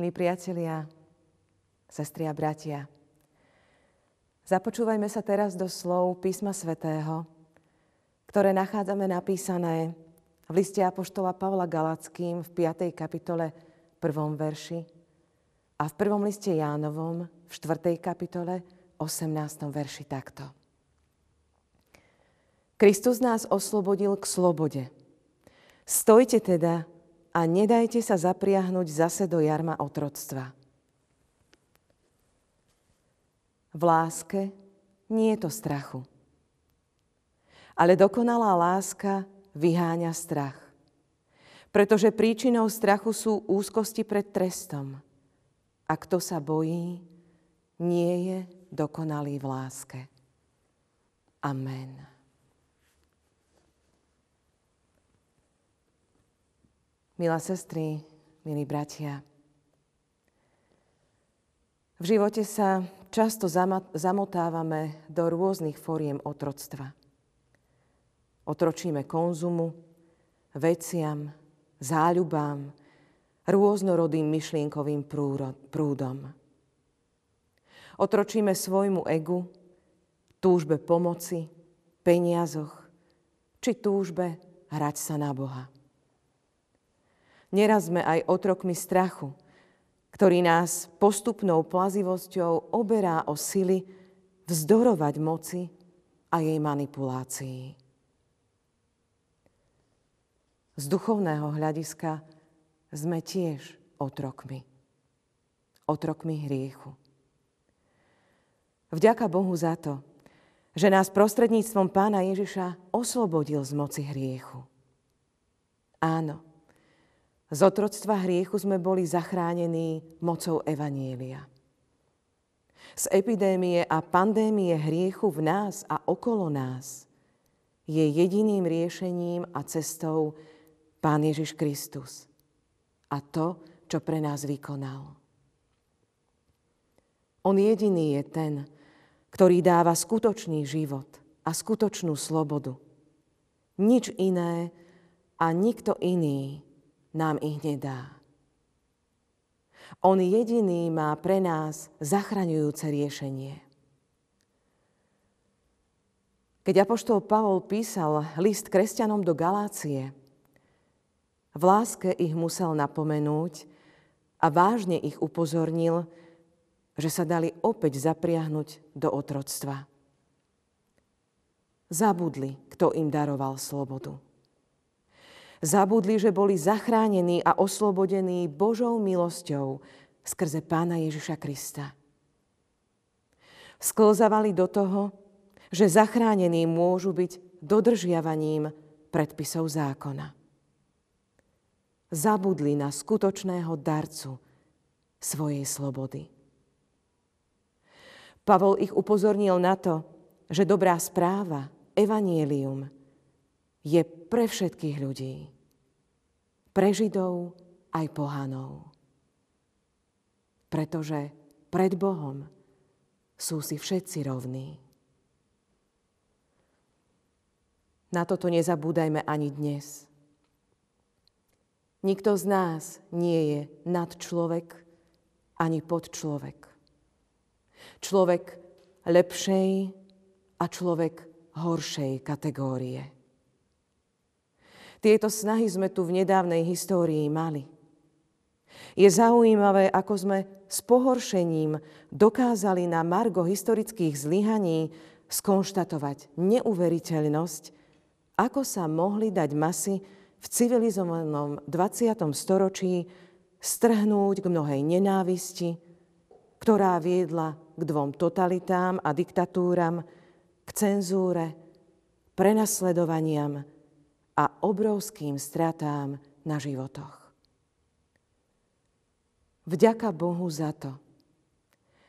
Milí priatelia, sestri a bratia, započúvajme sa teraz do slov písma svätého, ktoré nachádzame napísané v liste Apoštola Pavla Galackým v 5. kapitole 1. verši a v prvom liste Jánovom v 4. kapitole 18. verši takto. Kristus nás oslobodil k slobode. Stojte teda a nedajte sa zapriahnuť zase do jarma otroctva. V láske nie je to strachu. Ale dokonalá láska vyháňa strach. Pretože príčinou strachu sú úzkosti pred trestom. A kto sa bojí, nie je dokonalý v láske. Amen. Milá sestry, milí bratia, v živote sa často zamotávame do rôznych fóriem otroctva. Otročíme konzumu, veciam, záľubám, rôznorodým myšlienkovým prúdom. Otročíme svojmu egu, túžbe pomoci, peniazoch, či túžbe hrať sa na Boha. Neraz sme aj otrokmi strachu, ktorý nás postupnou plazivosťou oberá o sily vzdorovať moci a jej manipulácii. Z duchovného hľadiska sme tiež otrokmi. Otrokmi hriechu. Vďaka Bohu za to, že nás prostredníctvom Pána Ježiša oslobodil z moci hriechu. Áno, z otroctva hriechu sme boli zachránení mocou Evanielia. Z epidémie a pandémie hriechu v nás a okolo nás je jediným riešením a cestou Pán Ježiš Kristus a to, čo pre nás vykonal. On jediný je ten, ktorý dáva skutočný život a skutočnú slobodu. Nič iné a nikto iný nám ich nedá. On jediný má pre nás zachraňujúce riešenie. Keď apoštol Pavol písal list kresťanom do Galácie, v láske ich musel napomenúť a vážne ich upozornil, že sa dali opäť zapriahnuť do otroctva. Zabudli, kto im daroval slobodu. Zabudli, že boli zachránení a oslobodení Božou milosťou skrze Pána Ježiša Krista. Sklzavali do toho, že zachránení môžu byť dodržiavaním predpisov zákona. Zabudli na skutočného darcu svojej slobody. Pavol ich upozornil na to, že dobrá správa, evanielium, je pre všetkých ľudí. Pre Židov aj pohanov. Pretože pred Bohom sú si všetci rovní. Na toto nezabúdajme ani dnes. Nikto z nás nie je nad človek ani pod človek človek lepšej a človek horšej kategórie. Tieto snahy sme tu v nedávnej histórii mali. Je zaujímavé, ako sme s pohoršením dokázali na margo historických zlyhaní skonštatovať neuveriteľnosť, ako sa mohli dať masy v civilizovanom 20. storočí strhnúť k mnohej nenávisti, ktorá viedla k dvom totalitám a diktatúram, k cenzúre, prenasledovaniam a obrovským stratám na životoch. Vďaka Bohu za to,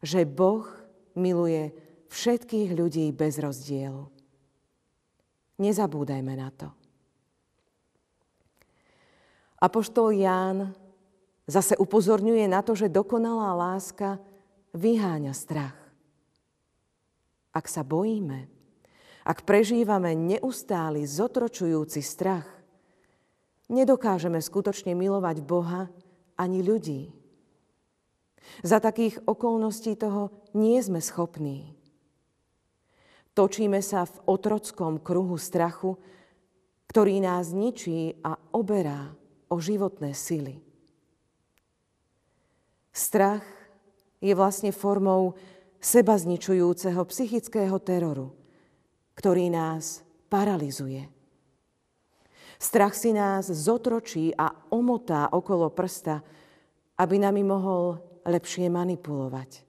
že Boh miluje všetkých ľudí bez rozdielu. Nezabúdajme na to. Apoštol Ján zase upozorňuje na to, že dokonalá láska vyháňa strach. Ak sa bojíme, ak prežívame neustály zotročujúci strach, nedokážeme skutočne milovať Boha ani ľudí. Za takých okolností toho nie sme schopní. Točíme sa v otrockom kruhu strachu, ktorý nás ničí a oberá o životné sily. Strach je vlastne formou seba zničujúceho psychického teroru, ktorý nás paralizuje. Strach si nás zotročí a omotá okolo prsta, aby nami mohol lepšie manipulovať.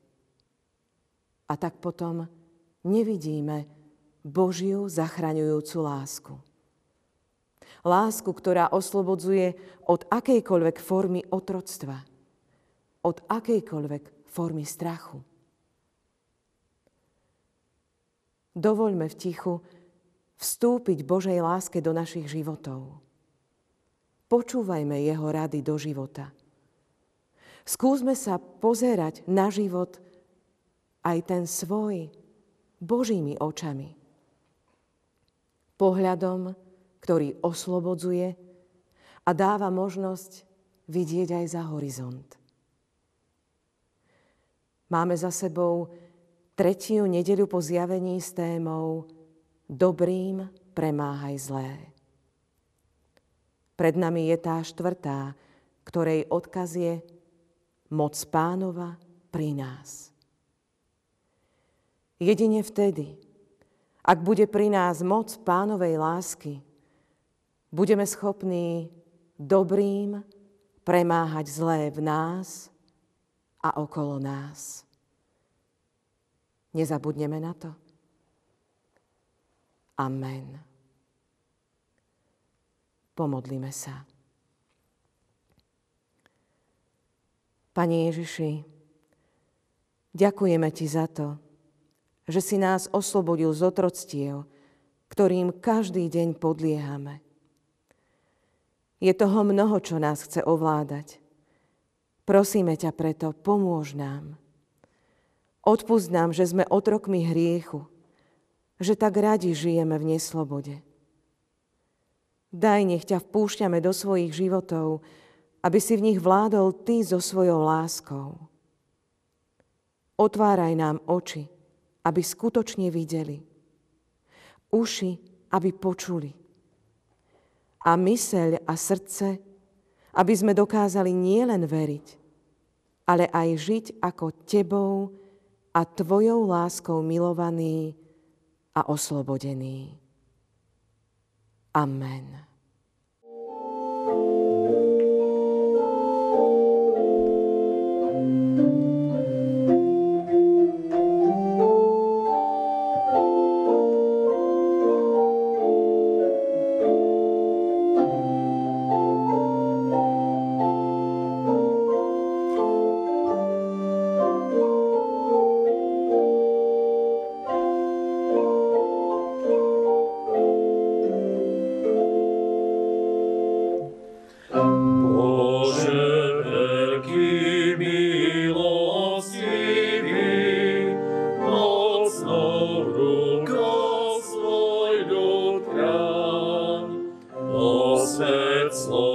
A tak potom nevidíme Božiu zachraňujúcu lásku. Lásku, ktorá oslobodzuje od akejkoľvek formy otroctva, od akejkoľvek formy strachu. Dovoľme v tichu vstúpiť Božej láske do našich životov. Počúvajme Jeho rady do života. Skúsme sa pozerať na život aj ten svoj Božími očami. Pohľadom, ktorý oslobodzuje a dáva možnosť vidieť aj za horizont. Máme za sebou tretiu nedeľu po zjavení s témou Dobrým premáhaj zlé. Pred nami je tá štvrtá, ktorej odkaz je moc pánova pri nás. Jedine vtedy, ak bude pri nás moc pánovej lásky, budeme schopní dobrým premáhať zlé v nás a okolo nás. Nezabudneme na to. Amen. Pomodlíme sa. Pane Ježiši, ďakujeme Ti za to, že si nás oslobodil z otroctiev, ktorým každý deň podliehame. Je toho mnoho, čo nás chce ovládať. Prosíme ťa preto, pomôž nám. Odpust nám, že sme otrokmi hriechu, že tak radi žijeme v neslobode. Daj, nech ťa vpúšťame do svojich životov, aby si v nich vládol Ty so svojou láskou. Otváraj nám oči, aby skutočne videli. Uši, aby počuli a myseľ a srdce, aby sme dokázali nielen veriť, ale aj žiť ako Tebou a Tvojou láskou milovaný a oslobodený. Amen. Lord.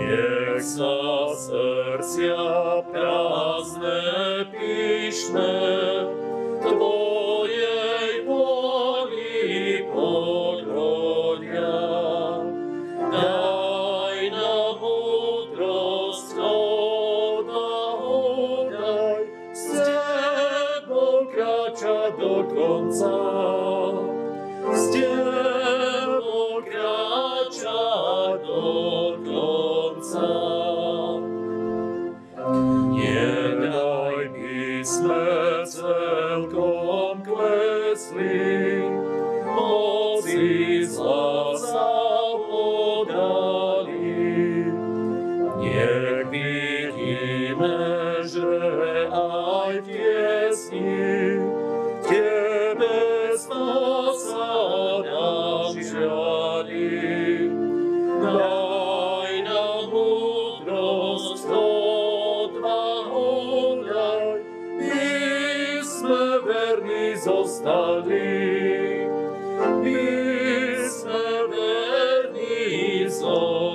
Nech sa srdcia prázdne pyšné Tvojej voli podhodia. Daj nám múdrosť odvahodaj S Tebou kráča do konca. S Tebou kráča do konca. So. wierni zostali, bis verwerni zostali.